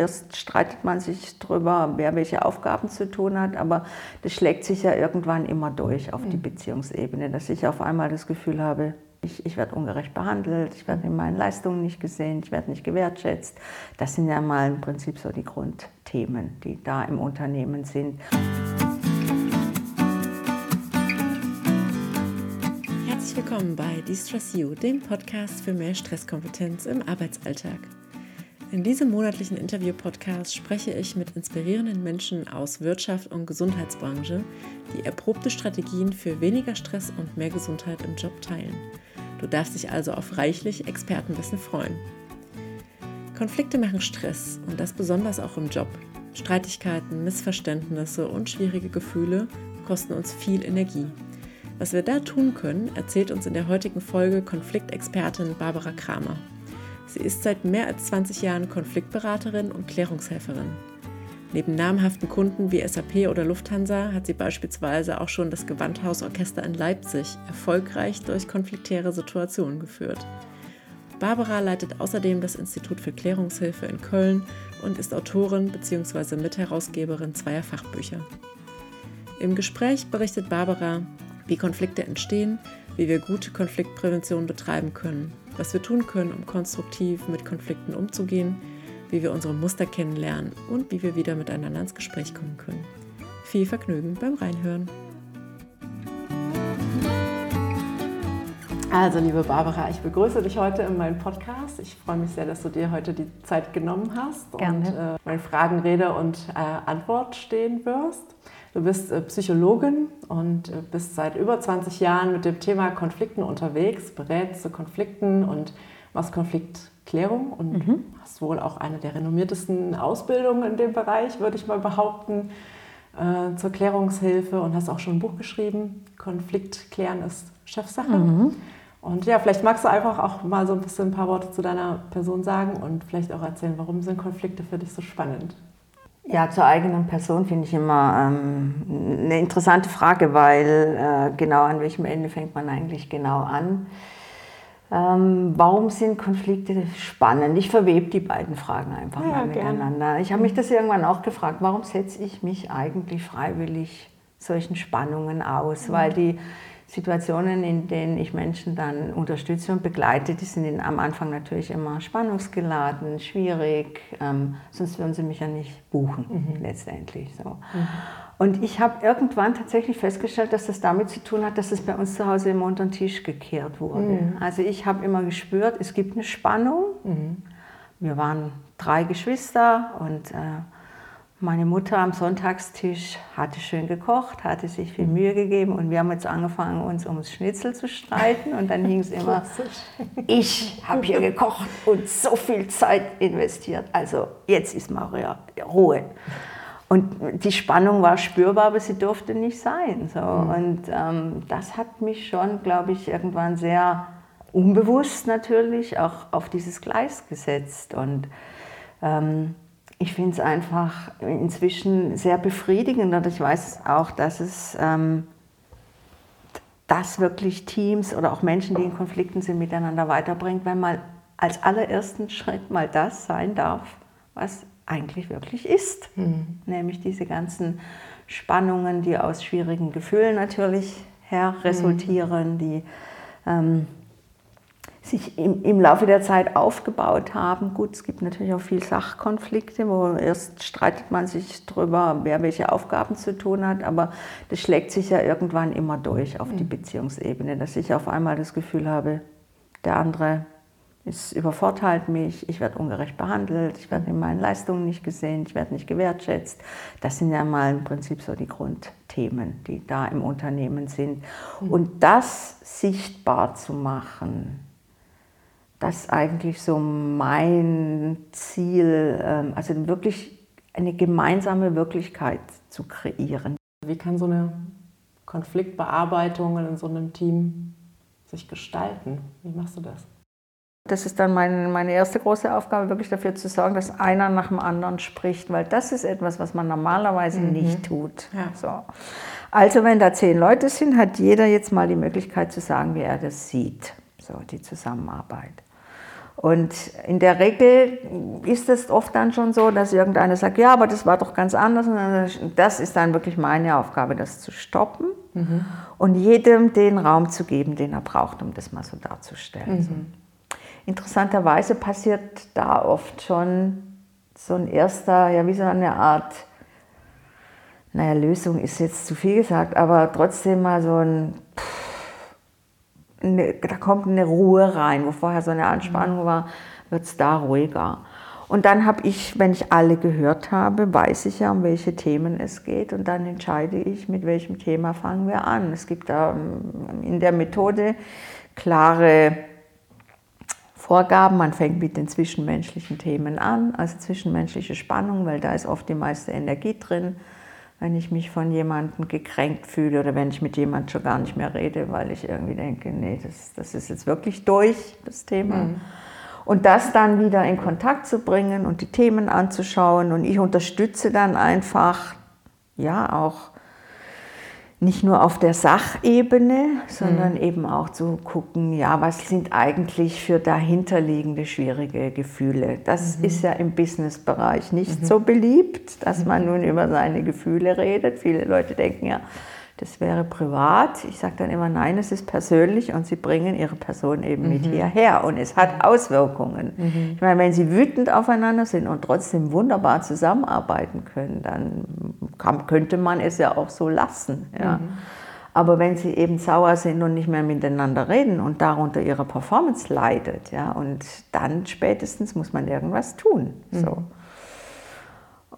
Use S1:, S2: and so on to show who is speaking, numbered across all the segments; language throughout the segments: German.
S1: erst streitet man sich darüber, wer welche Aufgaben zu tun hat, aber das schlägt sich ja irgendwann immer durch auf die mhm. Beziehungsebene, dass ich auf einmal das Gefühl habe, ich, ich werde ungerecht behandelt, ich werde in meinen Leistungen nicht gesehen, ich werde nicht gewertschätzt. Das sind ja mal im Prinzip so die Grundthemen, die da im Unternehmen sind.
S2: Herzlich willkommen bei Distress You, dem Podcast für mehr Stresskompetenz im Arbeitsalltag. In diesem monatlichen Interview-Podcast spreche ich mit inspirierenden Menschen aus Wirtschaft und Gesundheitsbranche, die erprobte Strategien für weniger Stress und mehr Gesundheit im Job teilen. Du darfst dich also auf reichlich Expertenwissen freuen. Konflikte machen Stress und das besonders auch im Job. Streitigkeiten, Missverständnisse und schwierige Gefühle kosten uns viel Energie. Was wir da tun können, erzählt uns in der heutigen Folge Konfliktexpertin Barbara Kramer. Sie ist seit mehr als 20 Jahren Konfliktberaterin und Klärungshelferin. Neben namhaften Kunden wie SAP oder Lufthansa hat sie beispielsweise auch schon das Gewandhausorchester in Leipzig erfolgreich durch konfliktäre Situationen geführt. Barbara leitet außerdem das Institut für Klärungshilfe in Köln und ist Autorin bzw. Mitherausgeberin zweier Fachbücher. Im Gespräch berichtet Barbara, wie Konflikte entstehen, wie wir gute Konfliktprävention betreiben können, was wir tun können, um konstruktiv mit Konflikten umzugehen, wie wir unsere Muster kennenlernen und wie wir wieder miteinander ins Gespräch kommen können. Viel Vergnügen beim Reinhören. Also, liebe Barbara, ich begrüße dich heute in meinem Podcast. Ich freue mich sehr, dass du dir heute die Zeit genommen hast
S1: Gerne. und
S2: äh, meinen Fragen Rede und äh, Antwort stehen wirst. Du bist äh, Psychologin und äh, bist seit über 20 Jahren mit dem Thema Konflikten unterwegs, berätst zu Konflikten und machst Konfliktklärung und mhm. hast wohl auch eine der renommiertesten Ausbildungen in dem Bereich, würde ich mal behaupten, äh, zur Klärungshilfe und hast auch schon ein Buch geschrieben. Konflikt klären ist Chefsache. Mhm. Und ja, vielleicht magst du einfach auch mal so ein bisschen ein paar Worte zu deiner Person sagen und vielleicht auch erzählen, warum sind Konflikte für dich so spannend?
S1: Ja, zur eigenen Person finde ich immer ähm, eine interessante Frage, weil äh, genau an welchem Ende fängt man eigentlich genau an. Ähm, warum sind Konflikte spannend? Ich verwebe die beiden Fragen einfach ja, mal miteinander. Gern. Ich habe mich das irgendwann auch gefragt, warum setze ich mich eigentlich freiwillig solchen Spannungen aus? Mhm. Weil die Situationen, in denen ich Menschen dann unterstütze und begleite, die sind am Anfang natürlich immer spannungsgeladen, schwierig, ähm, sonst würden sie mich ja nicht buchen mhm. letztendlich. So. Mhm. Und ich habe irgendwann tatsächlich festgestellt, dass das damit zu tun hat, dass es bei uns zu Hause immer unter den Tisch gekehrt wurde. Mhm. Also ich habe immer gespürt, es gibt eine Spannung. Mhm. Wir waren drei Geschwister und äh, meine Mutter am Sonntagstisch hatte schön gekocht, hatte sich viel Mühe gegeben und wir haben jetzt angefangen, uns ums Schnitzel zu streiten und dann hing es immer, ich habe hier gekocht und so viel Zeit investiert, also jetzt ist mal Ruhe. Und die Spannung war spürbar, aber sie durfte nicht sein. So. Mhm. Und ähm, das hat mich schon, glaube ich, irgendwann sehr unbewusst natürlich auch auf dieses Gleis gesetzt. Und ähm, ich finde es einfach inzwischen sehr befriedigend und ich weiß auch, dass es ähm, das wirklich Teams oder auch Menschen, die in Konflikten sind, miteinander weiterbringt, wenn mal als allerersten Schritt mal das sein darf, was eigentlich wirklich ist. Mhm. Nämlich diese ganzen Spannungen, die aus schwierigen Gefühlen natürlich her resultieren, mhm. die ähm, sich im, im, Laufe der Zeit aufgebaut haben. Gut, es gibt natürlich auch viel Sachkonflikte, wo erst streitet man sich darüber, wer welche Aufgaben zu tun hat, aber das schlägt sich ja irgendwann immer durch auf die mhm. Beziehungsebene, dass ich auf einmal das Gefühl habe, der andere es übervorteilt mich, ich werde ungerecht behandelt, ich werde in meinen Leistungen nicht gesehen, ich werde nicht gewertschätzt. Das sind ja mal im Prinzip so die Grundthemen, die da im Unternehmen sind. Mhm. Und das sichtbar zu machen, das ist eigentlich so mein Ziel, ähm, also wirklich eine gemeinsame Wirklichkeit zu kreieren.
S2: Wie kann so eine Konfliktbearbeitung in so einem Team sich gestalten? Wie machst du das?
S1: Das ist dann mein, meine erste große Aufgabe, wirklich dafür zu sorgen, dass einer nach dem anderen spricht, weil das ist etwas, was man normalerweise mhm. nicht tut. Ja. So. Also wenn da zehn Leute sind, hat jeder jetzt mal die Möglichkeit zu sagen, wie er das sieht, so die Zusammenarbeit. Und in der Regel ist es oft dann schon so, dass irgendeiner sagt, ja, aber das war doch ganz anders. Und das ist dann wirklich meine Aufgabe, das zu stoppen mhm. und jedem den Raum zu geben, den er braucht, um das mal so darzustellen. Mhm. Interessanterweise passiert da oft schon so ein erster, ja, wie so eine Art, naja, Lösung ist jetzt zu viel gesagt, aber trotzdem mal so ein, eine, da kommt eine Ruhe rein, wo vorher so eine Anspannung war, wird es da ruhiger. Und dann habe ich, wenn ich alle gehört habe, weiß ich ja, um welche Themen es geht und dann entscheide ich, mit welchem Thema fangen wir an. Es gibt da ähm, in der Methode klare Vorgaben. Man fängt mit den zwischenmenschlichen Themen an, also zwischenmenschliche Spannung, weil da ist oft die meiste Energie drin. Wenn ich mich von jemandem gekränkt fühle oder wenn ich mit jemandem schon gar nicht mehr rede, weil ich irgendwie denke, nee, das, das ist jetzt wirklich durch, das Thema. Mhm. Und das dann wieder in Kontakt zu bringen und die Themen anzuschauen. Und ich unterstütze dann einfach, ja, auch nicht nur auf der Sachebene, sondern mhm. eben auch zu gucken, ja, was sind eigentlich für dahinterliegende schwierige Gefühle. Das mhm. ist ja im Businessbereich nicht mhm. so beliebt, dass man mhm. nun über seine Gefühle redet. Viele Leute denken ja, das wäre privat. Ich sage dann immer, nein, es ist persönlich und sie bringen ihre Person eben mit mhm. hierher und es hat Auswirkungen. Mhm. Ich meine, wenn sie wütend aufeinander sind und trotzdem wunderbar zusammenarbeiten können, dann kann, könnte man es ja auch so lassen. Ja. Mhm. Aber wenn sie eben sauer sind und nicht mehr miteinander reden und darunter ihre Performance leidet, ja, und dann spätestens muss man irgendwas tun. So.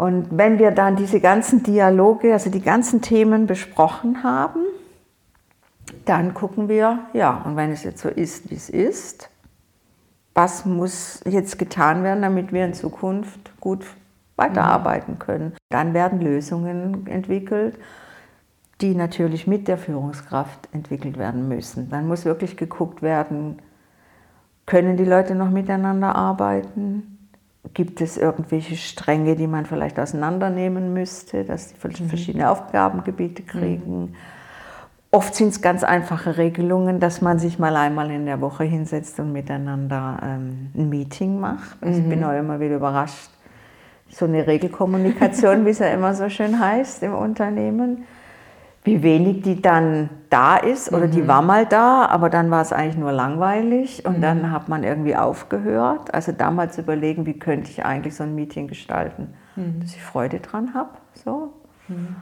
S1: Und wenn wir dann diese ganzen Dialoge, also die ganzen Themen besprochen haben, dann gucken wir, ja, und wenn es jetzt so ist, wie es ist, was muss jetzt getan werden, damit wir in Zukunft gut weiterarbeiten können. Dann werden Lösungen entwickelt, die natürlich mit der Führungskraft entwickelt werden müssen. Dann muss wirklich geguckt werden, können die Leute noch miteinander arbeiten? Gibt es irgendwelche Stränge, die man vielleicht auseinandernehmen müsste, dass die mhm. verschiedene Aufgabengebiete kriegen? Mhm. Oft sind es ganz einfache Regelungen, dass man sich mal einmal in der Woche hinsetzt und miteinander ähm, ein Meeting macht. Mhm. Ich bin mhm. auch immer wieder überrascht. So eine Regelkommunikation, wie es ja immer so schön heißt im Unternehmen wie wenig die dann da ist oder mhm. die war mal da, aber dann war es eigentlich nur langweilig und mhm. dann hat man irgendwie aufgehört. Also damals überlegen, wie könnte ich eigentlich so ein Meeting gestalten, mhm. dass ich Freude dran habe. So. Mhm.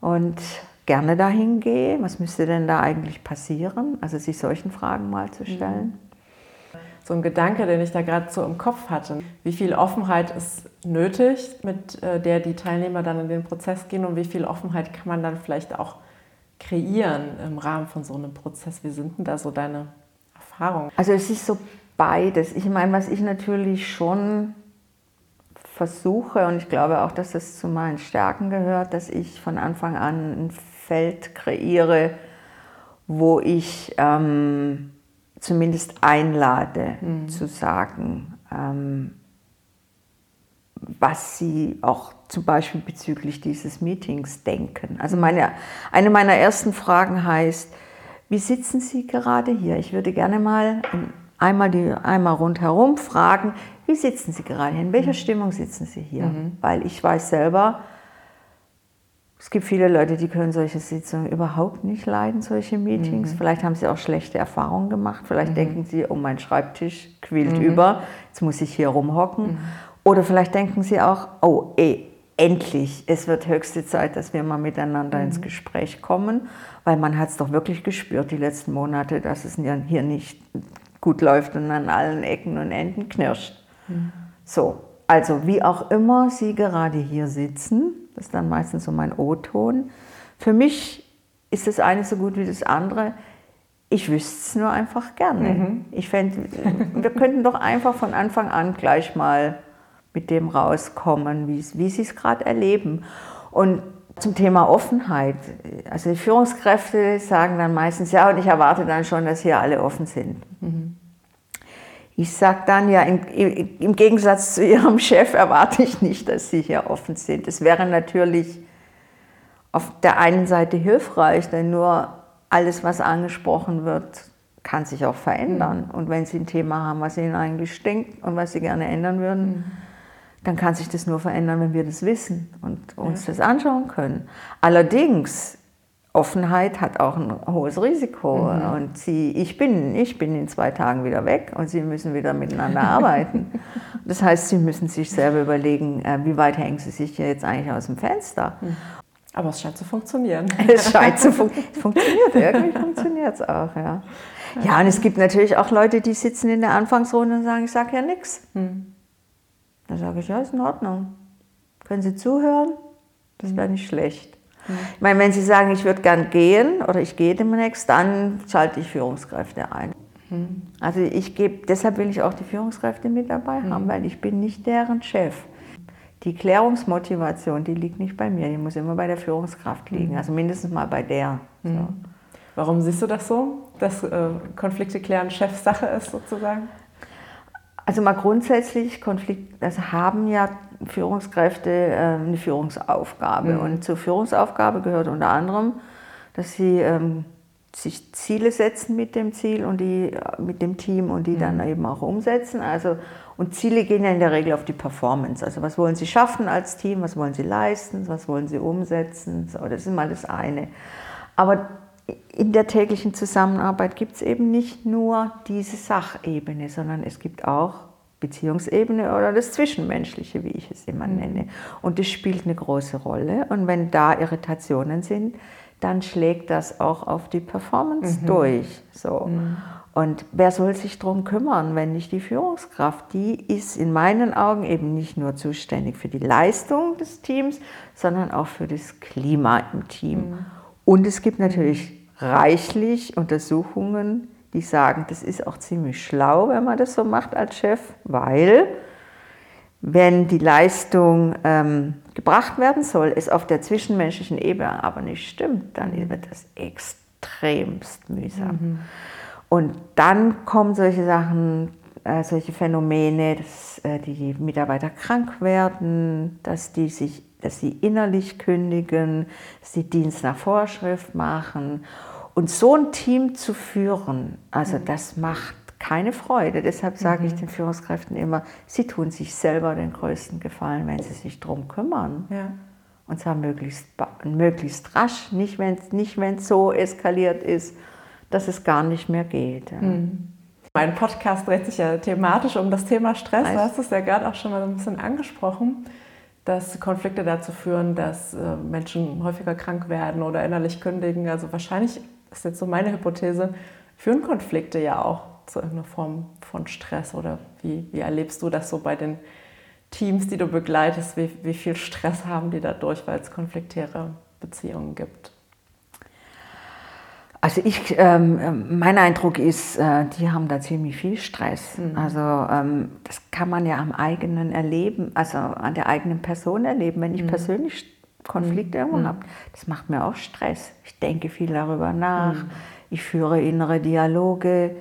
S1: Und gerne dahin gehe, was müsste denn da eigentlich passieren? Also sich solchen Fragen mal zu stellen. Mhm
S2: so ein Gedanke, den ich da gerade so im Kopf hatte. Wie viel Offenheit ist nötig, mit äh, der die Teilnehmer dann in den Prozess gehen und wie viel Offenheit kann man dann vielleicht auch kreieren im Rahmen von so einem Prozess? Wie sind denn da so deine Erfahrungen?
S1: Also es ist so beides. Ich meine, was ich natürlich schon versuche und ich glaube auch, dass das zu meinen Stärken gehört, dass ich von Anfang an ein Feld kreiere, wo ich ähm, zumindest einlade mhm. zu sagen, ähm, was sie auch zum Beispiel bezüglich dieses Meetings denken. Also meine, eine meiner ersten Fragen heißt, wie sitzen Sie gerade hier? Ich würde gerne mal einmal, die, einmal rundherum fragen, wie sitzen Sie gerade hier? In welcher mhm. Stimmung sitzen Sie hier? Mhm. Weil ich weiß selber, es gibt viele Leute, die können solche Sitzungen überhaupt nicht leiden, solche Meetings. Mhm. Vielleicht haben sie auch schlechte Erfahrungen gemacht. Vielleicht mhm. denken sie, oh, mein Schreibtisch quillt mhm. über, jetzt muss ich hier rumhocken. Oder vielleicht denken sie auch, oh, ey, endlich, es wird höchste Zeit, dass wir mal miteinander ins mhm. Gespräch kommen, weil man hat es doch wirklich gespürt die letzten Monate, dass es hier nicht gut läuft und an allen Ecken und Enden knirscht. Mhm. So, also wie auch immer Sie gerade hier sitzen, das ist dann meistens so mein O-Ton. Für mich ist das eine so gut wie das andere. Ich wüsste es nur einfach gerne. Mhm. Ich fände, wir könnten doch einfach von Anfang an gleich mal mit dem rauskommen, wie, wie sie es gerade erleben. Und zum Thema Offenheit. Also die Führungskräfte sagen dann meistens, ja, und ich erwarte dann schon, dass hier alle offen sind. Mhm. Ich sage dann ja, im, im, Gegensatz zu Ihrem Chef erwarte ich nicht, dass Sie hier offen sind. Es wäre natürlich auf der einen Seite hilfreich, denn nur alles, was angesprochen wird, kann sich auch verändern. Mhm. Und wenn Sie ein Thema haben, was Ihnen eigentlich stinkt und was Sie gerne ändern würden, mhm. Dann kann sich das nur verändern, wenn wir das wissen und uns ja. das anschauen können. Allerdings, Offenheit hat auch ein hohes Risiko. Mhm. Und Sie, ich, bin, ich bin in zwei Tagen wieder weg und Sie müssen wieder miteinander arbeiten. Das heißt, Sie müssen sich selber überlegen, äh, wie weit hängen Sie sich jetzt eigentlich aus dem Fenster. Mhm.
S2: Aber es scheint zu funktionieren.
S1: Es scheint zu fun es funktioniert, irgendwie funktioniert es auch, ja. Ja, und es gibt natürlich auch Leute, die sitzen in der Anfangsrunde und sagen, ich sage ja nichts. Hm. Da sage ich, ja, ist in Ordnung. Können Sie zuhören? Das wäre nicht schlecht. Hm. Ich meine, wenn Sie sagen, ich würde gern gehen oder ich gehe demnächst, dann schalte ich Führungskräfte ein. Hm. Also ich gebe, deshalb will ich auch die Führungskräfte mit dabei haben, weil ich bin nicht deren Chef die Klärungsmotivation, die liegt nicht bei mir, die muss immer bei der Führungskraft liegen, mhm. also mindestens mal bei der. So. Mhm.
S2: Warum siehst du das so, dass äh, Konflikte klären Chefsache ist sozusagen?
S1: Also mal grundsätzlich, Konflikt, also haben ja Führungskräfte äh, eine Führungsaufgabe. Mhm. Und zur Führungsaufgabe gehört unter anderem, dass sie ähm, sich Ziele setzen mit dem Ziel und die mit dem Team und die mhm. dann eben auch umsetzen. Also und Ziele gehen ja in der Regel auf die Performance. Also was wollen Sie schaffen als Team, was wollen Sie leisten, was wollen Sie umsetzen. So, das ist mal das eine. Aber in der täglichen Zusammenarbeit gibt es eben nicht nur diese Sachebene, sondern es gibt auch Beziehungsebene oder das Zwischenmenschliche, wie ich es immer mhm. nenne. Und das spielt eine große Rolle. Und wenn da Irritationen sind, dann schlägt das auch auf die Performance mhm. durch. So. Mhm. Und wer soll sich darum kümmern, wenn nicht die Führungskraft? Die ist in meinen Augen eben nicht nur zuständig für die Leistung des Teams, sondern auch für das Klima im Team. Mhm. Und es gibt natürlich reichlich Untersuchungen, die sagen, das ist auch ziemlich schlau, wenn man das so macht als Chef, weil wenn die Leistung ähm, gebracht werden soll, es auf der zwischenmenschlichen Ebene aber nicht stimmt, dann wird das extremst mühsam. Mhm. Und dann kommen solche Sachen, äh, solche Phänomene, dass äh, die Mitarbeiter krank werden, dass die sich, dass sie innerlich kündigen, dass sie Dienst nach Vorschrift machen. Und so ein Team zu führen, also mhm. das macht keine Freude. Deshalb sage mhm. ich den Führungskräften immer, sie tun sich selber den größten Gefallen, wenn sie sich darum kümmern. Ja. Und zwar möglichst, möglichst rasch, nicht wenn es nicht, so eskaliert ist dass es gar nicht mehr geht. Mhm.
S2: Mein Podcast dreht sich ja thematisch um das Thema Stress. Du hast es ja gerade auch schon mal so ein bisschen angesprochen, dass Konflikte dazu führen, dass äh, Menschen häufiger krank werden oder innerlich kündigen. Also wahrscheinlich ist jetzt so meine Hypothese, führen Konflikte ja auch zu irgendeiner Form von Stress. Oder wie, wie erlebst du das so bei den Teams, die du begleitest? Wie, wie viel Stress haben die dadurch, weil es konfliktäre Beziehungen gibt?
S1: Also ich, ähm, mein Eindruck ist, äh, die haben da ziemlich viel Stress. Mhm. Also ähm, das kann man ja am eigenen erleben, also an der eigenen Person erleben. Wenn ich mhm. persönlich Konflikte mhm. irgendwo mhm. habe, das macht mir auch Stress. Ich denke viel darüber nach, mhm. ich führe innere Dialoge.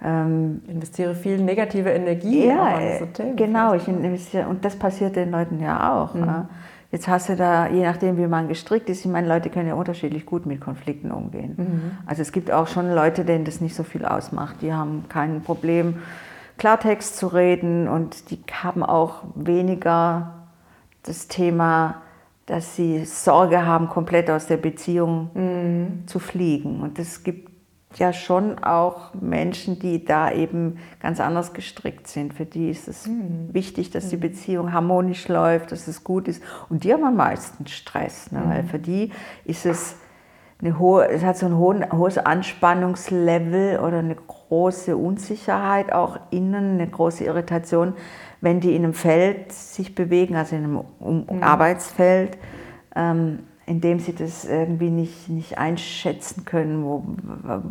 S2: Ähm, investiere viel negative Energie.
S1: Ja, so genau. Ich investiere, und das passiert den Leuten ja auch. Mhm. Jetzt hast du da, je nachdem, wie man gestrickt ist, ich meine, Leute können ja unterschiedlich gut mit Konflikten umgehen. Mhm. Also es gibt auch schon Leute, denen das nicht so viel ausmacht. Die haben kein Problem, Klartext zu reden und die haben auch weniger das Thema, dass sie Sorge haben, komplett aus der Beziehung mhm. zu fliegen. Und es gibt ja schon auch Menschen, die da eben ganz anders gestrickt sind. Für die ist es mhm. wichtig, dass die mhm. Beziehung harmonisch läuft, dass es gut ist. Und die haben am meisten Stress, ne? mhm. weil für die ist es eine hohe, es hat so ein hohen, hohes Anspannungslevel oder eine große Unsicherheit auch innen, eine große Irritation, wenn die in einem Feld sich bewegen, also in einem mhm. Arbeitsfeld. Ähm, indem sie das irgendwie nicht, nicht einschätzen können,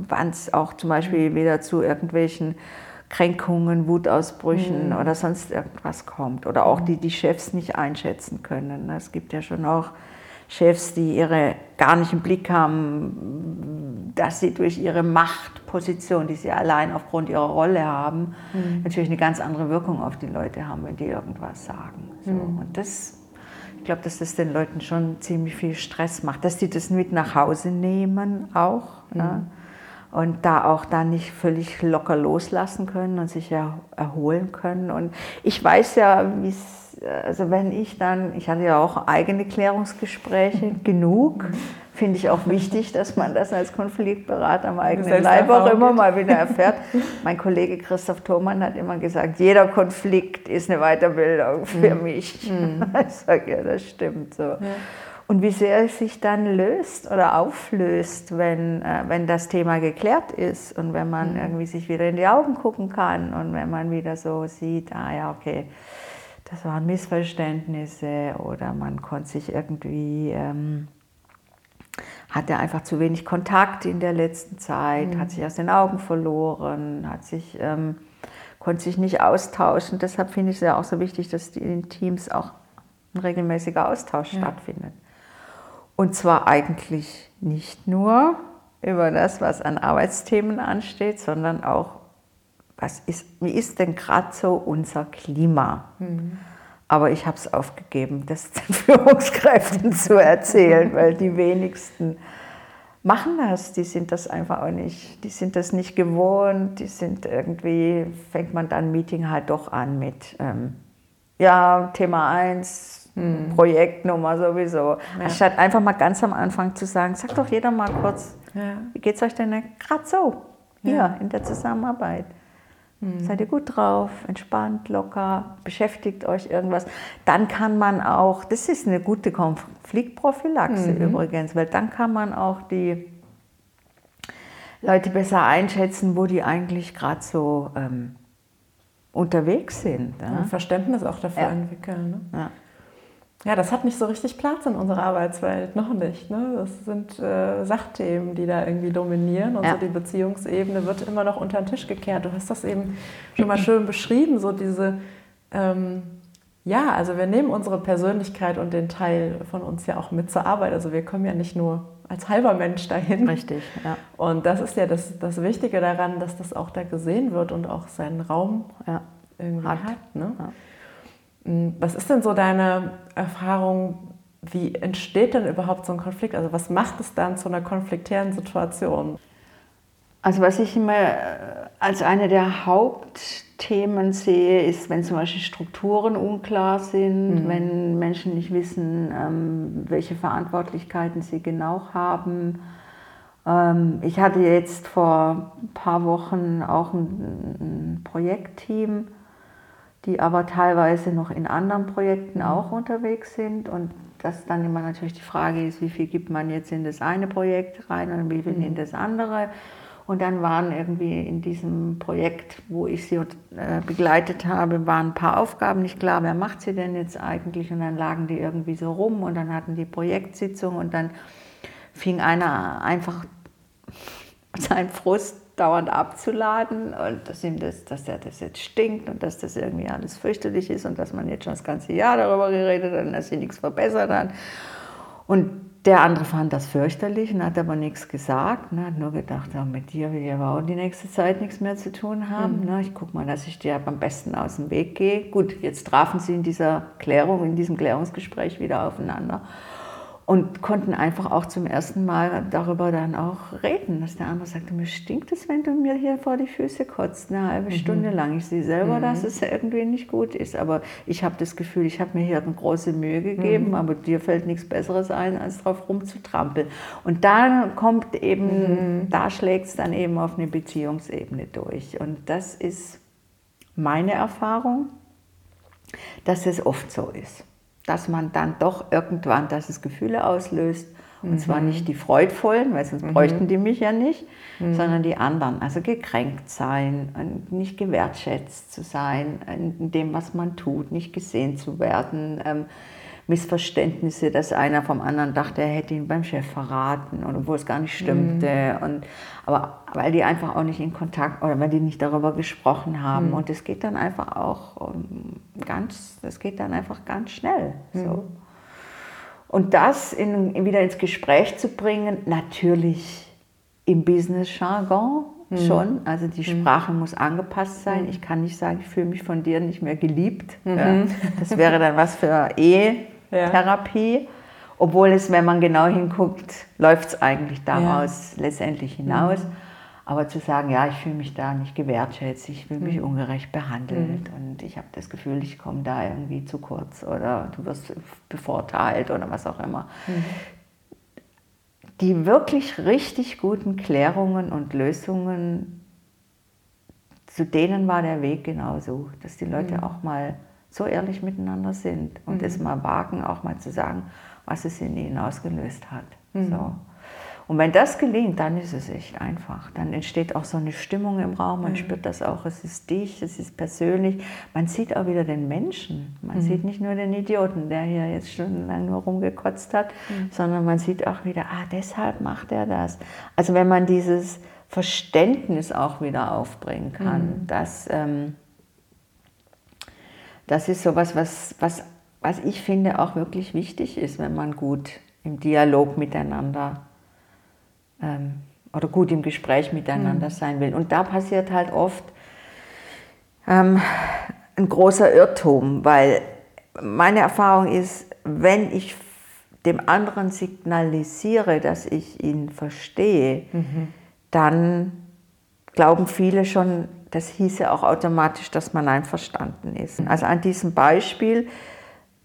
S1: wann es auch zum Beispiel wieder zu irgendwelchen Kränkungen, Wutausbrüchen mhm. oder sonst irgendwas kommt. Oder auch die, die Chefs nicht einschätzen können. Es gibt ja schon auch Chefs, die ihre gar nicht im Blick haben, dass sie durch ihre Machtposition, die sie allein aufgrund ihrer Rolle haben, mhm. natürlich eine ganz andere Wirkung auf die Leute haben, wenn die irgendwas sagen. So. Mhm. Und das ich glaube, dass das den Leuten schon ziemlich viel Stress macht, dass sie das mit nach Hause nehmen auch. Mhm. Ja. und da auch dann nicht völlig locker loslassen können und sich er, erholen können. Und ich weiß ja, wie es, also wenn ich dann, ich hatte ja auch eigene Klärungsgespräche, genug, finde ich auch wichtig, dass man das als Konfliktberater am eigenen Leib auch immer mal wieder erfährt. mein Kollege Christoph Thomann hat immer gesagt, jeder Konflikt ist eine Weiterbildung für mhm. mich. Mhm. Ich sage, ja, das stimmt so. Ja. Und wie sehr es sich dann löst oder auflöst, wenn, äh, wenn das Thema geklärt ist und wenn man mhm. irgendwie sich wieder in die Augen gucken kann und wenn man wieder so sieht, ah ja, okay, das waren Missverständnisse oder man konnte sich irgendwie, ähm, hatte einfach zu wenig Kontakt in der letzten Zeit, mhm. hat sich aus den Augen verloren, hat sich, ähm, konnte sich nicht austauschen. Deshalb finde ich es ja auch so wichtig, dass in den Teams auch ein regelmäßiger Austausch ja. stattfindet. Und zwar eigentlich nicht nur über das, was an Arbeitsthemen ansteht, sondern auch, was ist, wie ist denn gerade so unser Klima? Mhm. Aber ich habe es aufgegeben, das den Führungskräften zu erzählen, weil die wenigsten machen das. Die sind das einfach auch nicht, die sind das nicht gewohnt. Die sind irgendwie, fängt man dann ein Meeting halt doch an mit, ähm, ja, Thema 1, hm. Projektnummer sowieso. Ja. Anstatt einfach mal ganz am Anfang zu sagen, sag doch jeder mal kurz, ja. wie geht es euch denn gerade so hier ja. in der Zusammenarbeit? Hm. Seid ihr gut drauf, entspannt, locker, beschäftigt euch irgendwas? Dann kann man auch, das ist eine gute Konfliktprophylaxe mhm. übrigens, weil dann kann man auch die Leute besser einschätzen, wo die eigentlich gerade so ähm, unterwegs sind.
S2: Ja? Verständnis auch dafür entwickeln. Ne? Ja, das hat nicht so richtig Platz in unserer Arbeitswelt, noch nicht. Ne? Das sind äh, Sachthemen, die da irgendwie dominieren und ja. so die Beziehungsebene wird immer noch unter den Tisch gekehrt. Du hast das eben schon mal schön beschrieben, so diese, ähm, ja, also wir nehmen unsere Persönlichkeit und den Teil von uns ja auch mit zur Arbeit. Also wir kommen ja nicht nur als halber Mensch dahin.
S1: Richtig, ja.
S2: Und das ist ja das, das Wichtige daran, dass das auch da gesehen wird und auch seinen Raum ja. irgendwie hat. hat ne? ja. Hm, was ist denn so deine Erfahrung? Wie entsteht denn überhaupt so ein Konflikt? Also was macht es dann zu einer konfliktären Situation?
S1: Also was ich immer äh, als eine der Hauptthemen sehe, ist, wenn zum Beispiel Strukturen unklar sind, mhm. wenn Menschen nicht wissen, ähm, welche Verantwortlichkeiten sie genau haben. Ähm, ich hatte jetzt vor ein paar Wochen auch ein Projektteam, die aber teilweise noch in anderen Projekten mhm. auch unterwegs sind und das dann immer natürlich die Frage ist, wie viel gibt man jetzt in das eine Projekt rein und wie viel in mhm. das andere. Und dann waren irgendwie in diesem Projekt, wo ich sie äh, begleitet habe, waren ein paar Aufgaben nicht klar, wer macht sie denn jetzt eigentlich? Und dann lagen die irgendwie so rum und dann hatten die Projektsitzung und dann fing einer einfach sein Frust dauernd abzuladen und dass ihm das, dass der das jetzt stinkt und dass das irgendwie alles fürchterlich ist und dass man jetzt schon das ganze Jahr darüber geredet hat und dass sich nichts verbessert hat. Und der andere fand das fürchterlich und hat aber nichts gesagt. Ne, hat nur gedacht, ja, mit dir will ich aber auch die nächste Zeit nichts mehr zu tun haben. Mhm. Ne, ich gucke mal, dass ich dir am besten aus dem Weg gehe. Gut, jetzt trafen sie in dieser Klärung, in diesem Klärungsgespräch wieder aufeinander und konnten einfach auch zum ersten Mal darüber dann auch reden, dass der andere sagte, mir stinkt es, wenn du mir hier vor die Füße kotzt, eine halbe mhm. Stunde lang. Ich sehe selber, mhm. dass es irgendwie nicht gut ist, aber ich habe das Gefühl, ich habe mir hier eine große Mühe gegeben, mhm. aber dir fällt nichts Besseres ein, als drauf rumzutrampeln. Und da kommt eben, mhm. da schlägt es dann eben auf eine Beziehungsebene durch. Und das ist meine Erfahrung, dass es oft so ist dass man dann doch irgendwann, dass es Gefühle auslöst. Und mhm. zwar nicht die freudvollen, weil sonst mhm. bräuchten die mich ja nicht, mhm. sondern die anderen. Also gekränkt sein, nicht gewertschätzt zu sein in dem, was man tut, nicht gesehen zu werden. Ähm, Missverständnisse, dass einer vom anderen dachte, er hätte ihn beim Chef verraten, obwohl es gar nicht stimmte. Mhm. Und, aber weil die einfach auch nicht in Kontakt oder weil die nicht darüber gesprochen haben. Mhm. Und es geht dann einfach auch um, ganz, das geht dann einfach ganz schnell. Mhm. So. Und das in, wieder ins Gespräch zu bringen, natürlich im Business-Jargon mhm. schon. Also die mhm. Sprache muss angepasst sein. Mhm. Ich kann nicht sagen, ich fühle mich von dir nicht mehr geliebt. Ja. Das wäre dann was für Ehe ja. Therapie. Obwohl es, wenn man genau hinguckt, läuft es eigentlich daraus ja. letztendlich hinaus. Mhm. Aber zu sagen, ja, ich fühle mich da nicht gewertschätzt, ich fühle mich mhm. ungerecht behandelt mhm. und ich habe das Gefühl, ich komme da irgendwie zu kurz oder du wirst bevorteilt oder was auch immer. Mhm. Die wirklich richtig guten Klärungen und Lösungen, zu denen war der Weg genauso, dass die Leute mhm. auch mal so ehrlich miteinander sind und mhm. es mal wagen, auch mal zu sagen, was es in ihnen ausgelöst hat. Mhm. So. Und wenn das gelingt, dann ist es echt einfach. Dann entsteht auch so eine Stimmung im Raum, man mhm. spürt das auch, es ist dich, es ist persönlich. Man sieht auch wieder den Menschen. Man mhm. sieht nicht nur den Idioten, der hier jetzt stundenlang nur rumgekotzt hat, mhm. sondern man sieht auch wieder, ah, deshalb macht er das. Also wenn man dieses Verständnis auch wieder aufbringen kann, mhm. das, ähm, das ist sowas, was, was, was ich finde auch wirklich wichtig ist, wenn man gut im Dialog miteinander ähm, oder gut im Gespräch miteinander mhm. sein will. Und da passiert halt oft ähm, ein großer Irrtum, weil meine Erfahrung ist, wenn ich dem anderen signalisiere, dass ich ihn verstehe, mhm. dann glauben viele schon, das hieße auch automatisch, dass man einverstanden ist. Also an diesem Beispiel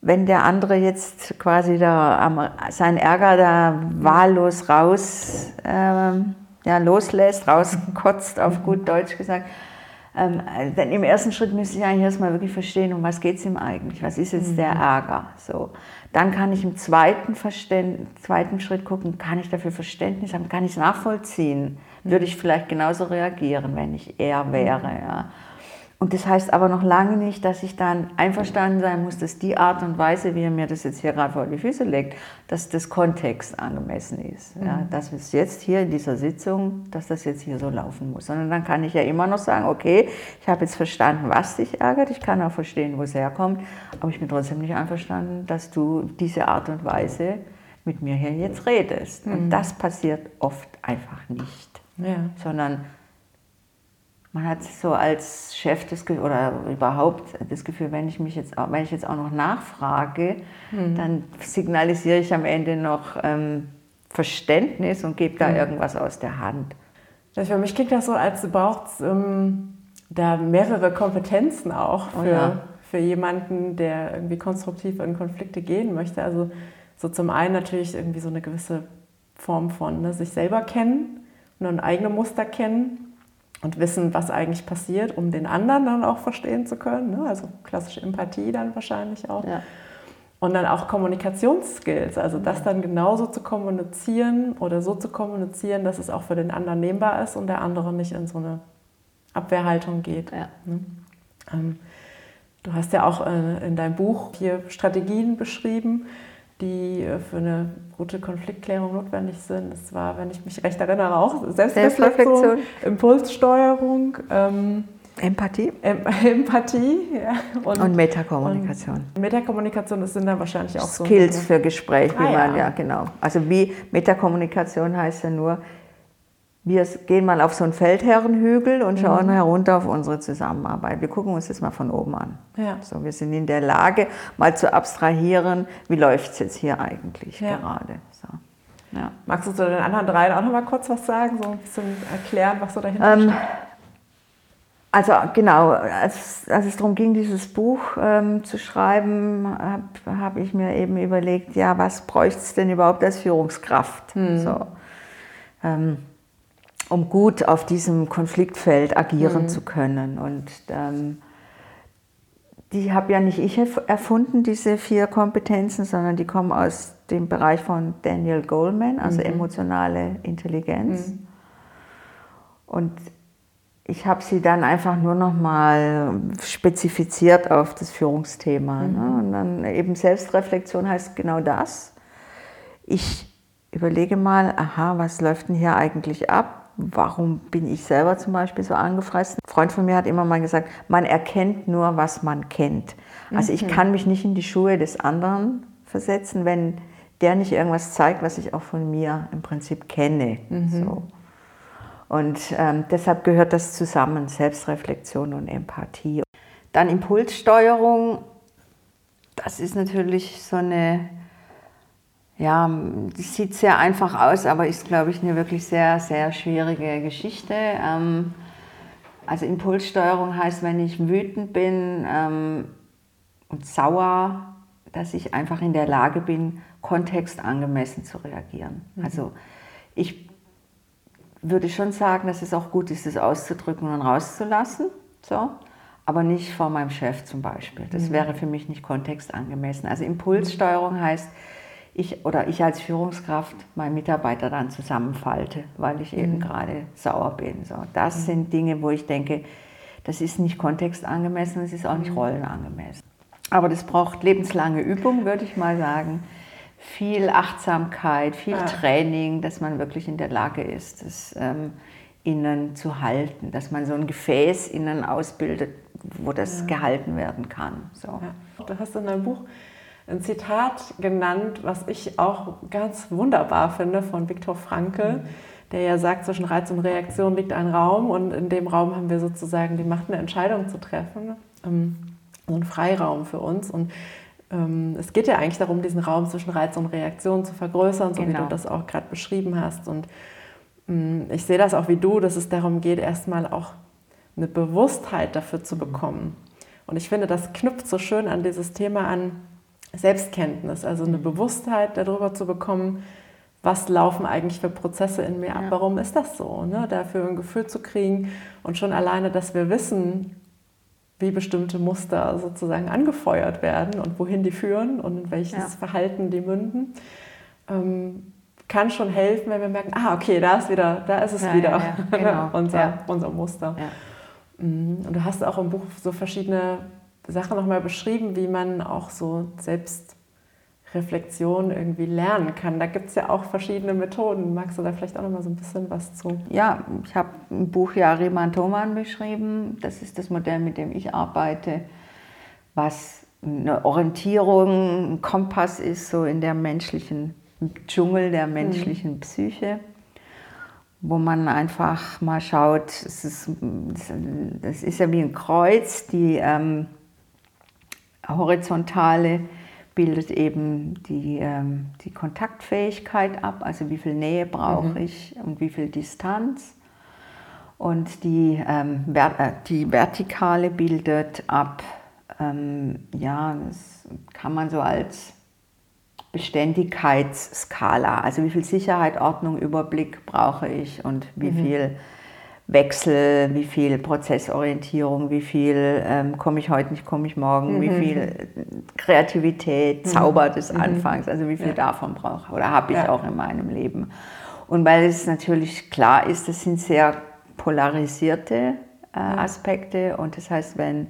S1: wenn der andere jetzt quasi da seinen Ärger da wahllos raus ähm, ja, loslässt, rauskotzt, auf gut Deutsch gesagt, ähm, dann im ersten Schritt müsste ich eigentlich erstmal wirklich verstehen, um was geht es ihm eigentlich, was ist jetzt der mhm. Ärger. So. Dann kann ich im zweiten, zweiten Schritt gucken, kann ich dafür Verständnis haben, kann ich es nachvollziehen, würde ich vielleicht genauso reagieren, wenn ich er wäre. Ja. Und das heißt aber noch lange nicht, dass ich dann einverstanden sein muss, dass die Art und Weise, wie er mir das jetzt hier gerade vor die Füße legt, dass das Kontext angemessen ist. Mhm. Ja, dass es jetzt hier in dieser Sitzung, dass das jetzt hier so laufen muss. Sondern dann kann ich ja immer noch sagen, okay, ich habe jetzt verstanden, was dich ärgert, ich kann auch verstehen, wo es herkommt, aber ich bin trotzdem nicht einverstanden, dass du diese Art und Weise mit mir hier jetzt redest. Mhm. Und das passiert oft einfach nicht. Ja. Sondern man hat so als Chef das Gefühl, oder überhaupt das Gefühl, wenn ich mich jetzt, wenn ich jetzt auch noch nachfrage, mhm. dann signalisiere ich am Ende noch ähm, Verständnis und gebe da mhm. irgendwas aus der Hand.
S2: Das für mich klingt das so, als braucht es ähm, da mehrere Kompetenzen auch oh für, oh ja. für jemanden, der irgendwie konstruktiv in Konflikte gehen möchte. Also so zum einen natürlich irgendwie so eine gewisse Form von ne, sich selber kennen und ein eigenes Muster kennen und wissen, was eigentlich passiert, um den anderen dann auch verstehen zu können. Ne? Also klassische Empathie dann wahrscheinlich auch. Ja. Und dann auch Kommunikationsskills, also das dann genauso zu kommunizieren oder so zu kommunizieren, dass es auch für den anderen nehmbar ist und der andere nicht in so eine Abwehrhaltung geht. Ja. Ne? Ähm, du hast ja auch äh, in deinem Buch hier Strategien beschrieben, die äh, für eine gute Konfliktklärung notwendig sind. Das war, wenn ich mich recht erinnere, auch Selbstreflexion, Selbstreflexion. Impulssteuerung. Ähm,
S1: Empathie.
S2: Em Empathie, ja.
S1: Und, und Metakommunikation.
S2: Und Metakommunikation, das sind dann wahrscheinlich auch
S1: Skills so. Skills für Gespräch, wie ah, man, ja. ja, genau. Also wie Metakommunikation heißt ja nur, wir gehen mal auf so einen Feldherrenhügel und schauen mhm. herunter auf unsere Zusammenarbeit. Wir gucken uns das mal von oben an. Ja. So, wir sind in der Lage, mal zu abstrahieren, wie läuft es jetzt hier eigentlich ja. gerade. So.
S2: Ja. Magst du zu den anderen dreien auch noch mal kurz was sagen, so ein bisschen erklären, was so dahinter ähm, steht?
S1: Also genau, als, als es darum ging, dieses Buch ähm, zu schreiben, habe hab ich mir eben überlegt, ja, was bräuchte es denn überhaupt als Führungskraft? Mhm. So. Ähm, um gut auf diesem Konfliktfeld agieren mhm. zu können. Und ähm, die habe ja nicht ich erfunden, diese vier Kompetenzen, sondern die kommen aus dem Bereich von Daniel Goleman, also mhm. emotionale Intelligenz. Mhm. Und ich habe sie dann einfach nur noch mal spezifiziert auf das Führungsthema. Ne? Mhm. Und dann eben Selbstreflexion heißt genau das. Ich überlege mal, aha, was läuft denn hier eigentlich ab? Warum bin ich selber zum Beispiel so angefressen? Ein Freund von mir hat immer mal gesagt, man erkennt nur, was man kennt. Also ich mhm. kann mich nicht in die Schuhe des anderen versetzen, wenn der nicht irgendwas zeigt, was ich auch von mir im Prinzip kenne. Mhm. So. Und ähm, deshalb gehört das zusammen, Selbstreflexion und Empathie. Dann Impulssteuerung, das ist natürlich so eine Ja, das sieht sehr einfach aus, aber ist, glaube ich, eine wirklich sehr, sehr schwierige Geschichte. Ähm, also Impulssteuerung heißt, wenn ich wütend bin ähm, und sauer, dass ich einfach in der Lage bin, kontextangemessen zu reagieren. Mhm. Also ich würde schon sagen, dass es auch gut ist, es auszudrücken und rauszulassen, so, aber nicht vor meinem Chef zum Beispiel. Das mhm. wäre für mich nicht kontextangemessen. Also Impulssteuerung heißt, ich oder ich als Führungskraft meinen Mitarbeiter dann zusammenfalte, weil ich eben mhm. gerade sauer bin. So, das mhm. sind Dinge, wo ich denke, das ist nicht kontextangemessen, es ist auch nicht mhm. rollenangemessen. Aber das braucht lebenslange Übung, würde ich mal sagen. Viel Achtsamkeit, viel ja. Training, dass man wirklich in der Lage ist, das ähm, innen zu halten, dass man so ein Gefäß innen ausbildet, wo das ja. gehalten werden kann. So.
S2: Ja. Du hast in deinem Buch ein Zitat genannt, was ich auch ganz wunderbar finde von Viktor Frankl, der ja sagt, zwischen Reiz und Reaktion liegt ein Raum und in dem Raum haben wir sozusagen die Macht, eine Entscheidung zu treffen, ähm, so ein Freiraum für uns und ähm, es geht ja eigentlich darum, diesen Raum zwischen Reiz und Reaktion zu vergrößern, so genau. wie du genau. das auch gerade beschrieben hast und ähm, ich sehe das auch wie du, dass es darum geht, erstmal auch eine Bewusstheit dafür zu mhm. bekommen. Und ich finde, das knüpft so schön an dieses Thema an, Selbstkenntnis, also eine Bewusstheit darüber zu bekommen, was laufen eigentlich für Prozesse in mir ab, ja. warum ist das so, ne? dafür ein Gefühl zu kriegen und schon alleine, dass wir wissen, wie bestimmte Muster sozusagen angefeuert werden und wohin die führen und in welches ja. Verhalten die münden, ähm, kann schon helfen, wenn wir merken, ah, okay, da ist wieder, da ist es ja, wieder, genau. unser, unser Muster. Mhm. Und du hast auch im Buch so verschiedene Sache nochmal beschrieben, wie man auch so Selbstreflexion irgendwie lernen kann. Da gibt es ja auch verschiedene Methoden. Magst du da vielleicht auch nochmal so ein bisschen was zu?
S1: Ja, ich habe im Buch ja Riemann Thoman beschrieben. Das ist das Modell, mit dem ich arbeite, was eine Orientierung, ein Kompass ist, so in der menschlichen Dschungel der menschlichen mhm. Psyche wo man einfach mal schaut, es ist, das ist ja wie ein Kreuz, die ähm, horizontale bildet eben die, ähm, die Kontaktfähigkeit ab, also wie viel Nähe brauche mhm. ich und wie viel Distanz. Und die, ähm, äh, die Vertikale bildet ab, ähm, ja, das kann man so als Beständigkeitsskala, also wie viel Sicherheit, Ordnung, Überblick brauche ich und wie mhm. viel Wechsel, wie viel Prozessorientierung, wie viel ähm, komme ich heute nicht, komme ich morgen, mhm. wie viel Kreativität, mhm. Zauber des mhm. Anfangs, also wie viel ja. davon brauche oder habe ich ja. auch in meinem Leben. Und weil es natürlich klar ist, das sind sehr polarisierte äh, Aspekte und das heißt, wenn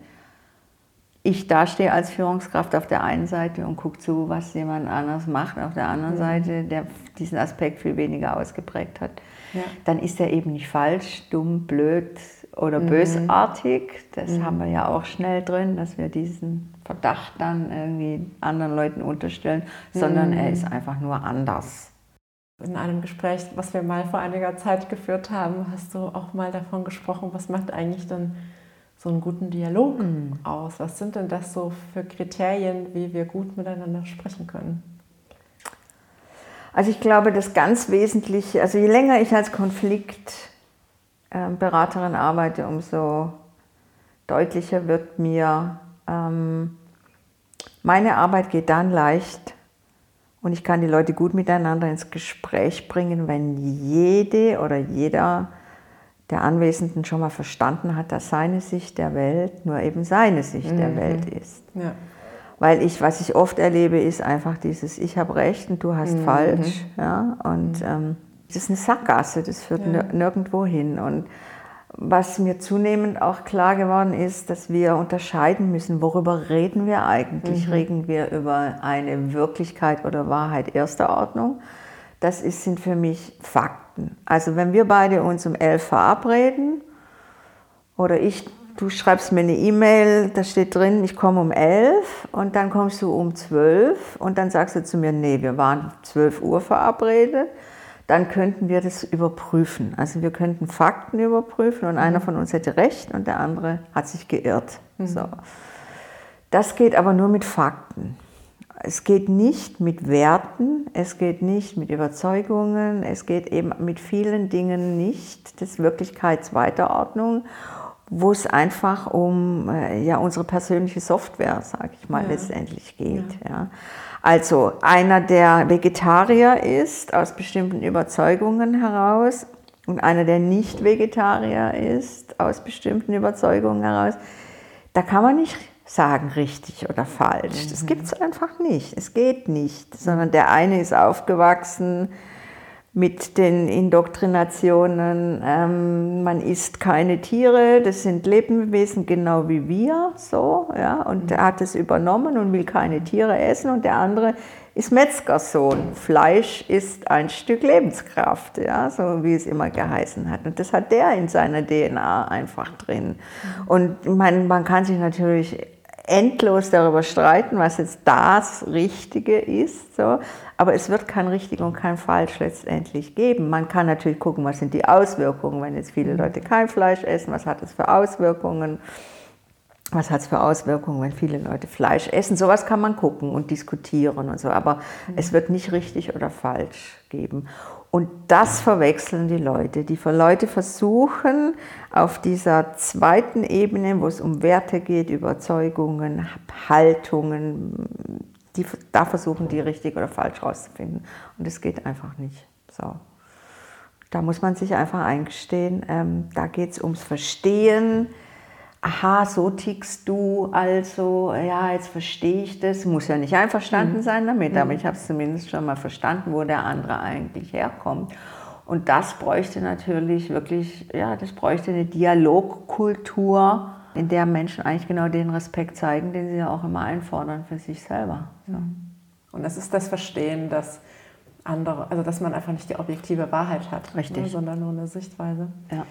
S1: ich dastehe als Führungskraft auf der einen Seite und gucke zu, was jemand anders macht, auf der anderen mhm. Seite, der diesen Aspekt viel weniger ausgeprägt hat, ja. dann ist er eben nicht falsch, dumm, blöd oder mhm. bösartig. Das mhm. haben wir ja auch schnell drin, dass wir diesen Verdacht dann irgendwie anderen Leuten unterstellen, sondern er ist mhm. einfach nur anders.
S2: In einem Gespräch, was wir mal vor einiger Zeit geführt haben, hast du auch mal davon gesprochen, was macht eigentlich dann so einen guten Dialog mhm. aus? Was sind denn das so für Kriterien, wie wir gut miteinander sprechen können?
S1: Also ich glaube, das ganz Wesentliche, also je länger ich als Konfliktberaterin arbeite, umso deutlicher wird mir, ähm, meine Arbeit geht dann leicht und ich kann die Leute gut miteinander ins Gespräch bringen, wenn jede oder jeder der Anwesenden schon mal verstanden hat, dass seine Sicht der Welt nur eben seine Sicht mhm. der Welt ist. Ja. Weil ich, was ich oft erlebe, ist einfach dieses, ich habe recht und du hast mhm. falsch. Ja? Und mhm. ähm, das ist eine Sackgasse, das führt ja. nirgendwo hin. Und was mir zunehmend auch klar geworden ist, dass wir unterscheiden müssen, worüber reden wir eigentlich? Mhm. Reden wir über eine Wirklichkeit oder Wahrheit erster Ordnung? Das ist, sind für mich Fakten. Also wenn wir beide uns um elf verabreden oder ich du schreibst mir eine E-Mail, da steht drin, ich komme um elf und dann kommst du um zwölf und dann sagst du zu mir, nee, wir waren zwölf Uhr verabredet, dann könnten wir das überprüfen. Also wir könnten Fakten überprüfen und mhm. einer von uns hätte recht und der andere hat sich geirrt. Mhm. So. Das geht aber nur mit Fakten. es geht nicht mit Werten, es geht nicht mit Überzeugungen, es geht eben mit vielen Dingen nicht. Das ist Wirklichkeitsweiterordnung, wo es einfach um äh, ja, unsere persönliche Software, sage ich mal, ja. letztendlich geht. Ja. ja. Also einer, der Vegetarier ist, aus bestimmten Überzeugungen heraus, und einer, der nicht Vegetarier ist, aus bestimmten Überzeugungen heraus, da kann man nicht sagen, richtig oder falsch. Das mhm. gibt es einfach nicht. Es geht nicht. Sondern der eine ist aufgewachsen mit den Indoktrinationen, ähm, man isst keine Tiere, das sind Lebewesen genau wie wir, so, ja, und er hat es übernommen und will keine Tiere essen und der andere ist Metzgersohn. Fleisch ist ein Stück Lebenskraft, ja, so wie es immer geheißen hat. Und das hat der in seiner DNA einfach drin. Und man, man kann sich natürlich endlos darüber streiten, was jetzt das Richtige ist. So. Aber es wird kein richtig und kein falsch letztendlich geben. Man kann natürlich gucken, was sind die Auswirkungen, wenn jetzt viele Leute kein Fleisch essen, was hat das für Auswirkungen was hat es für Auswirkungen, wenn viele Leute Fleisch essen? Sowas kann man gucken und diskutieren und so, aber mhm. es wird nicht richtig oder falsch geben. Und das verwechseln die Leute. Die Leute versuchen auf dieser zweiten Ebene, wo es um Werte geht, Überzeugungen, Haltungen, die, da versuchen die richtig oder falsch rauszufinden. Und es geht einfach nicht. So. Da muss man sich einfach eingestehen, ähm, da geht es ums Verstehen aha, so tickst du, also, ja, jetzt verstehe ich das, muss ja nicht einverstanden mhm. sein damit, aber mhm. ich habe es zumindest schon mal verstanden, wo der andere eigentlich herkommt. Und das bräuchte natürlich wirklich, ja, das bräuchte eine Dialogkultur, in der Menschen eigentlich genau den Respekt zeigen, den sie ja auch immer einfordern für sich selber. Mhm.
S2: Und das ist das Verstehen, dass andere, also dass man einfach nicht die objektive Wahrheit hat.
S1: Ne,
S2: sondern nur eine Sichtweise.
S1: Ja.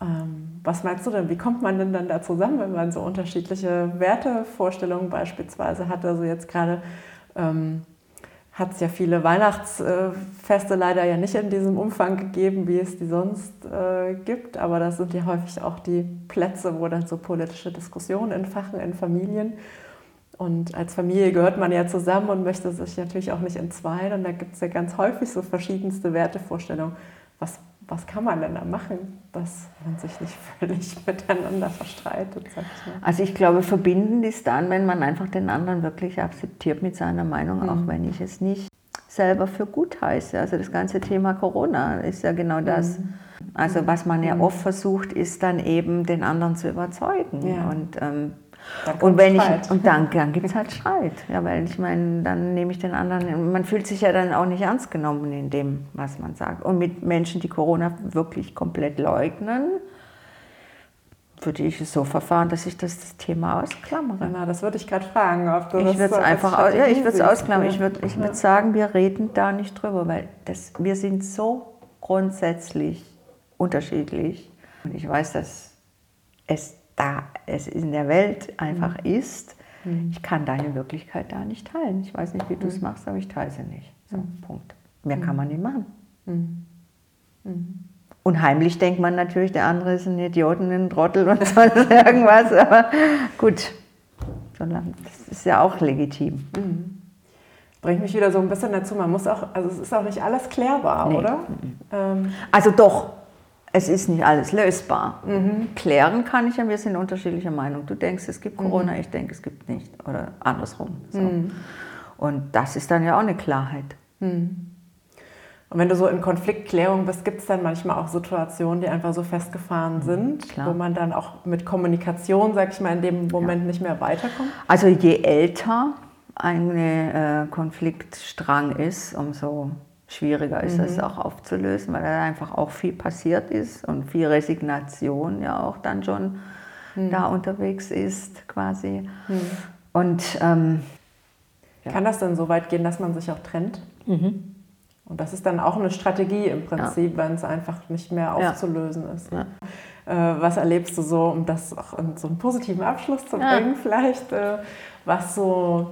S2: Ähm, was meinst du denn, wie kommt man denn dann da zusammen, wenn man so unterschiedliche Wertevorstellungen beispielsweise hat? Also jetzt gerade ähm, hat es ja viele Weihnachtsfeste leider ja nicht in diesem Umfang gegeben, wie es die sonst äh, gibt, aber das sind ja häufig auch die Plätze, wo dann so politische Diskussionen entfachen in Familien. Und als Familie gehört man ja zusammen und möchte sich natürlich auch nicht entzweien. Und da gibt es ja ganz häufig so verschiedenste Wertevorstellungen. Was was kann man denn da machen, dass man sich nicht völlig miteinander verstreitet?
S1: Sag ich mal. Also ich glaube, verbindend ist dann, wenn man einfach den anderen wirklich akzeptiert mit seiner Meinung, mhm. auch wenn ich es nicht selber für gut heiße. Also das ganze Thema Corona ist ja genau das. Mhm. Also was man ja mhm. oft versucht, ist dann eben den anderen zu überzeugen. Ja. Und ähm, und wenn Streit. ich und dann, dann gibt es halt Streit. Ja, weil ich meine, dann nehme ich den anderen. Man fühlt sich ja dann auch nicht ernst genommen in dem, was man sagt. Und mit Menschen, die Corona wirklich komplett leugnen, würde ich es so verfahren, dass ich das, das Thema ausklammere.
S2: Na, das würde ich gerade fragen, ob du
S1: ich das so einfach aus, ja, ich würde es ausklammern. Ich würde ich würd sagen, wir reden da nicht drüber, weil das, wir sind so grundsätzlich unterschiedlich. Und ich weiß, dass es da es in der Welt einfach mhm. ist, mhm. ich kann deine Wirklichkeit da nicht teilen. Ich weiß nicht, wie du es mhm. machst, aber ich teile sie nicht. So, mhm. Punkt. Mehr kann man nicht machen. Und heimlich denkt man natürlich, der andere ist ein Idioten, ein Trottel und sonst irgendwas. Aber gut, das ist ja auch legitim.
S2: Mhm. Bringt mich wieder so ein bisschen dazu, man muss auch, also es ist auch nicht alles klärbar, nee. oder?
S1: Ähm. Also doch, es ist nicht alles lösbar. Mhm. Klären kann ich ja, wir sind unterschiedlicher Meinung. Du denkst, es gibt Corona, mhm. ich denke, es gibt nicht. Oder andersrum. So. Mhm. Und das ist dann ja auch eine Klarheit.
S2: Mhm. Und wenn du so in Konfliktklärung bist, gibt es dann manchmal auch Situationen, die einfach so festgefahren mhm, sind, Klar. wo man dann auch mit Kommunikation, sag ich mal, in dem Moment ja. nicht mehr weiterkommt?
S1: Also je älter ein äh, Konfliktstrang ist, umso schwieriger ist, mhm. das auch aufzulösen, weil da einfach auch viel passiert ist und viel Resignation ja auch dann schon mhm. da unterwegs ist quasi. Mhm. Und ähm,
S2: ja. kann das dann so weit gehen, dass man sich auch trennt? Mhm. Und das ist dann auch eine Strategie im Prinzip, ja. wenn es einfach nicht mehr aufzulösen ja. ist. Äh, was erlebst du so, um das auch in so einen positiven Abschluss zu bringen, vielleicht, äh, was so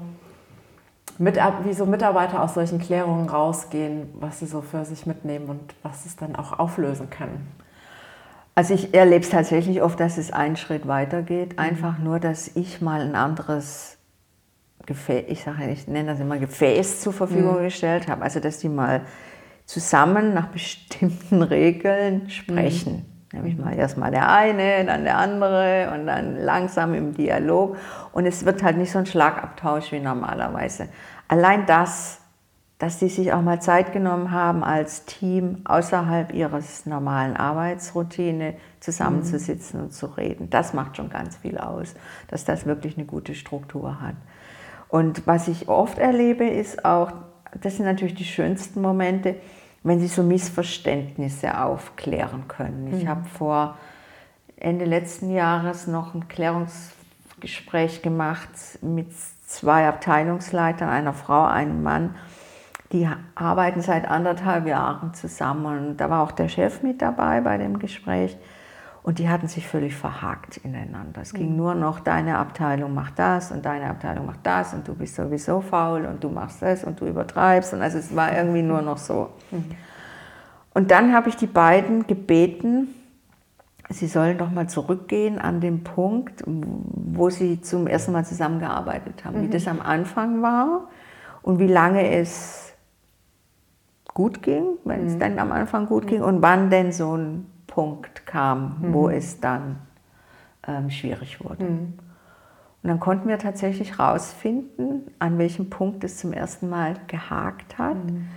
S2: mit, wie so Mitarbeiter aus solchen Klärungen rausgehen, was sie so für sich mitnehmen und was es dann auch auflösen kann?
S1: Also ich erlebe es tatsächlich oft, dass es einen Schritt weiter geht. Mhm. Einfach nur, dass ich mal ein anderes Gefäß, ich sage, ich nenne das immer Gefäß zur Verfügung mhm. gestellt habe. Also dass die mal zusammen nach bestimmten Regeln sprechen. Mhm. Nämlich mal erstmal der eine, dann der andere und dann langsam im Dialog. Und es wird halt nicht so ein Schlagabtausch wie normalerweise. Allein das, dass sie sich auch mal Zeit genommen haben, als Team außerhalb ihres normalen Arbeitsroutine zusammenzusitzen mhm. und zu reden, das macht schon ganz viel aus, dass das wirklich eine gute Struktur hat. Und was ich oft erlebe, ist auch, das sind natürlich die schönsten Momente, wenn sie so Missverständnisse aufklären können. Ich mhm. habe vor Ende letzten Jahres noch ein Klärungsgespräch gemacht mit zwei Abteilungsleitern, einer Frau, einem Mann. Die arbeiten seit anderthalb Jahren zusammen. Und da war auch der Chef mit dabei bei dem Gespräch. Und die hatten sich völlig verhakt ineinander. Es ging mhm. nur noch, deine Abteilung macht das und deine Abteilung macht das und du bist sowieso faul und du machst das und du übertreibst. Und also es war irgendwie nur noch so. Mhm. Und dann habe ich die beiden gebeten, sie sollen doch mal zurückgehen an den Punkt, wo sie zum ersten Mal zusammengearbeitet haben, mhm. wie das am Anfang war und wie lange es gut ging, wenn es dann am Anfang gut ging und wann denn so ein Punkt kam, mhm. wo es dann ähm, schwierig wurde. Mhm. Und dann konnten wir tatsächlich herausfinden, an welchem Punkt es zum ersten Mal gehakt hat mhm.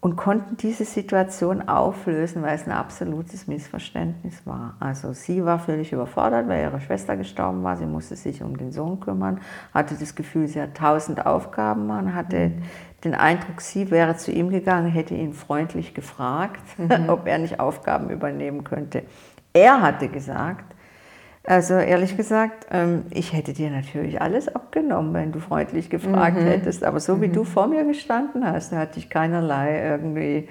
S1: und konnten diese Situation auflösen, weil es ein absolutes Missverständnis war. Also sie war völlig überfordert, weil ihre Schwester gestorben war. Sie musste sich um den Sohn kümmern, hatte das Gefühl, sie hat tausend Aufgaben. Man hatte mhm den Eindruck, sie wäre zu ihm gegangen, hätte ihn freundlich gefragt, mhm. ob er nicht Aufgaben übernehmen könnte. Er hatte gesagt, also ehrlich gesagt, ähm, ich hätte dir natürlich alles abgenommen, wenn du freundlich gefragt mhm. hättest, aber so wie mhm. du vor mir gestanden hast, hatte ich keinerlei irgendwie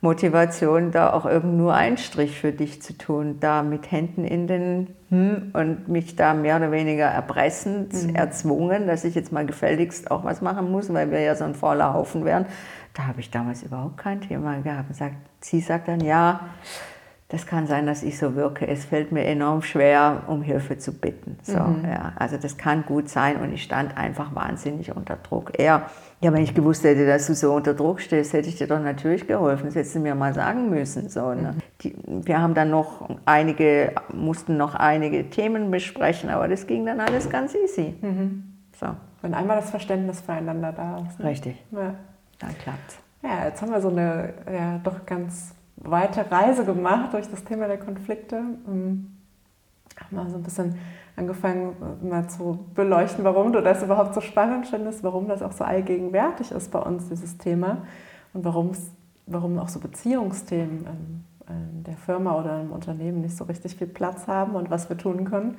S1: Motivation, da auch irgend nur einen Strich für dich zu tun, da mit Händen in den hm und mich da mehr oder weniger erpressend mhm. erzwungen, dass ich jetzt mal gefälligst auch was machen muss, weil wir ja so ein fauler Haufen wären. Da habe ich damals überhaupt kein Thema gehabt. Und sagt, sie sagt dann, ja, das kann sein, dass ich so wirke. Es fällt mir enorm schwer, um Hilfe zu bitten. So, mhm. ja, also das kann gut sein und ich stand einfach wahnsinnig unter Druck. Er, ja, wenn ich gewusst hätte, dass du so unter Druck stehst, hätte ich dir doch natürlich geholfen. Das hättest du mir mal sagen müssen. So, ne? Mhm. Die, wir haben dann noch einige, mussten noch einige Themen besprechen, aber das ging dann alles ganz easy. Mhm.
S2: So. Wenn einmal das Verständnis füreinander da ist.
S1: Ne? Richtig. Ja. Dann
S2: klappt's. Ja, jetzt haben wir so eine ja, doch ganz weite Reise gemacht durch das Thema der Konflikte. Ähm, haben wir so ein bisschen angefangen, mal zu beleuchten, warum du das überhaupt so spannend findest, warum das auch so allgegenwärtig ist bei uns, dieses Thema und warum auch so Beziehungsthemen in der Firma oder im Unternehmen nicht so richtig viel Platz haben und was wir tun können.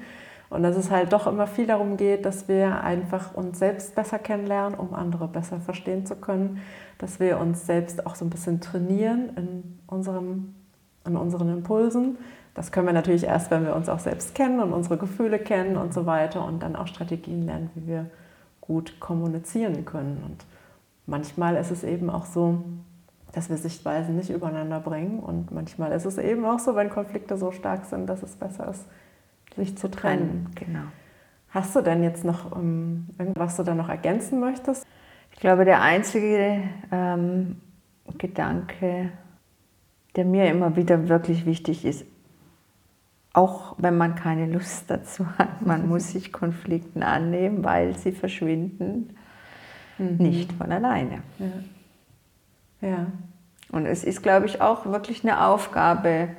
S2: Und dass es halt doch immer viel darum geht, dass wir einfach uns selbst besser kennenlernen, um andere besser verstehen zu können dass wir uns selbst auch so ein bisschen trainieren in, unserem, in unseren Impulsen. Das können wir natürlich erst, wenn wir uns auch selbst kennen und unsere Gefühle kennen und so weiter und dann auch Strategien lernen, wie wir gut kommunizieren können. Und manchmal ist es eben auch so, dass wir Sichtweisen nicht übereinander bringen und manchmal ist es eben auch so, wenn Konflikte so stark sind, dass es besser ist, sich zu trennen.
S1: Genau.
S2: Hast du denn jetzt noch um, ähm, irgendwas, du da noch ergänzen möchtest?
S1: Ich glaube, der einzige ähm, Gedanke, der mir immer wieder wirklich wichtig ist, auch wenn man keine Lust dazu hat, man muss sich Konflikten annehmen, weil sie verschwinden mhm. nicht von alleine.
S2: Ja. ja.
S1: Und es ist, glaube ich, auch wirklich eine Aufgabe,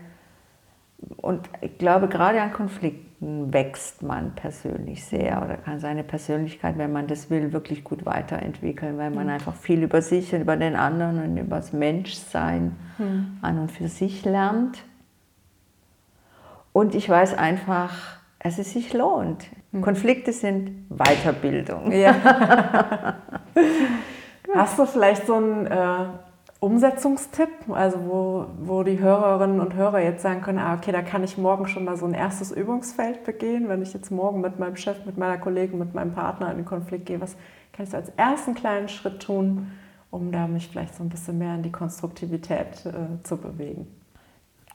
S1: und ich glaube, gerade an Konflikten, wächst man persönlich sehr oder kann seine Persönlichkeit, wenn man das will, wirklich gut weiterentwickeln, weil man mhm. einfach viel über sich und über den anderen und über das Menschsein mhm. an und für sich lernt. Und ich weiß einfach, dass es sich lohnt. Mhm. Konflikte sind Weiterbildung. Ja.
S2: Hast du vielleicht so ein äh, Umsetzungstipp, also wo, wo die Hörerinnen und Hörer jetzt sagen können, ah, okay, da kann ich morgen schon mal so ein erstes Übungsfeld begehen, wenn ich jetzt morgen mit meinem Chef, mit meiner Kollegin, mit meinem Partner in den Konflikt gehe, was kann ich so als ersten kleinen Schritt tun, um da mich vielleicht so ein bisschen mehr in die Konstruktivität äh, zu bewegen?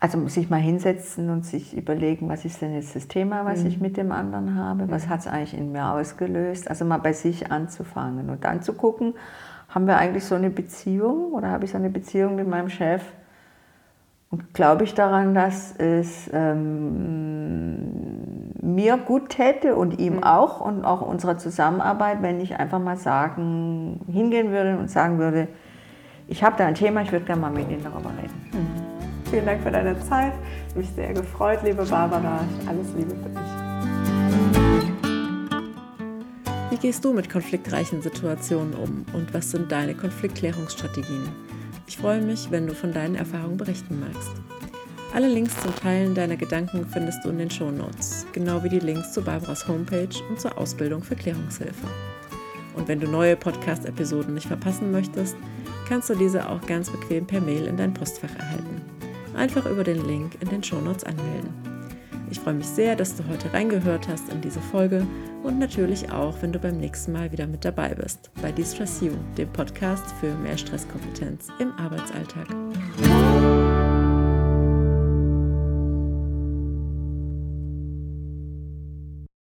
S1: also sich mal hinsetzen und sich überlegen, was ist denn jetzt das Thema, was mhm. ich mit dem anderen habe, was hat es eigentlich in mir ausgelöst. Also mal bei sich anzufangen und dann zu gucken, haben wir eigentlich so eine Beziehung oder habe ich so eine Beziehung mit meinem Chef? Und glaube ich daran, dass es ähm, mir gut täte und ihm mhm. auch und auch unserer Zusammenarbeit, wenn ich einfach mal sagen, hingehen würde und sagen würde, ich habe da ein Thema, ich würde gerne mal mit Ihnen darüber reden.
S2: Mhm. Vielen Dank für deine Zeit. Mich sehr gefreut, liebe Barbara. Alles Liebe für dich. Gehst du mit konfliktreichen Situationen um und was sind deine Konfliktklärungsstrategien? Ich freue mich, wenn du von deinen Erfahrungen berichten magst. Alle Links zum Teilen deiner Gedanken findest du in den Show Notes, genau wie die Links zu Barbaras Homepage und zur Ausbildung für Klärungshilfe. Und wenn du neue Podcast-Episoden nicht verpassen möchtest, kannst du diese auch ganz bequem per Mail in dein Postfach erhalten. Einfach über den Link in den Show Notes anmelden. Ich freue mich sehr, dass du heute reingehört hast in diese Folge und natürlich auch, wenn du beim nächsten Mal wieder mit dabei bist bei Distress You, dem Podcast für mehr Stresskompetenz im Arbeitsalltag.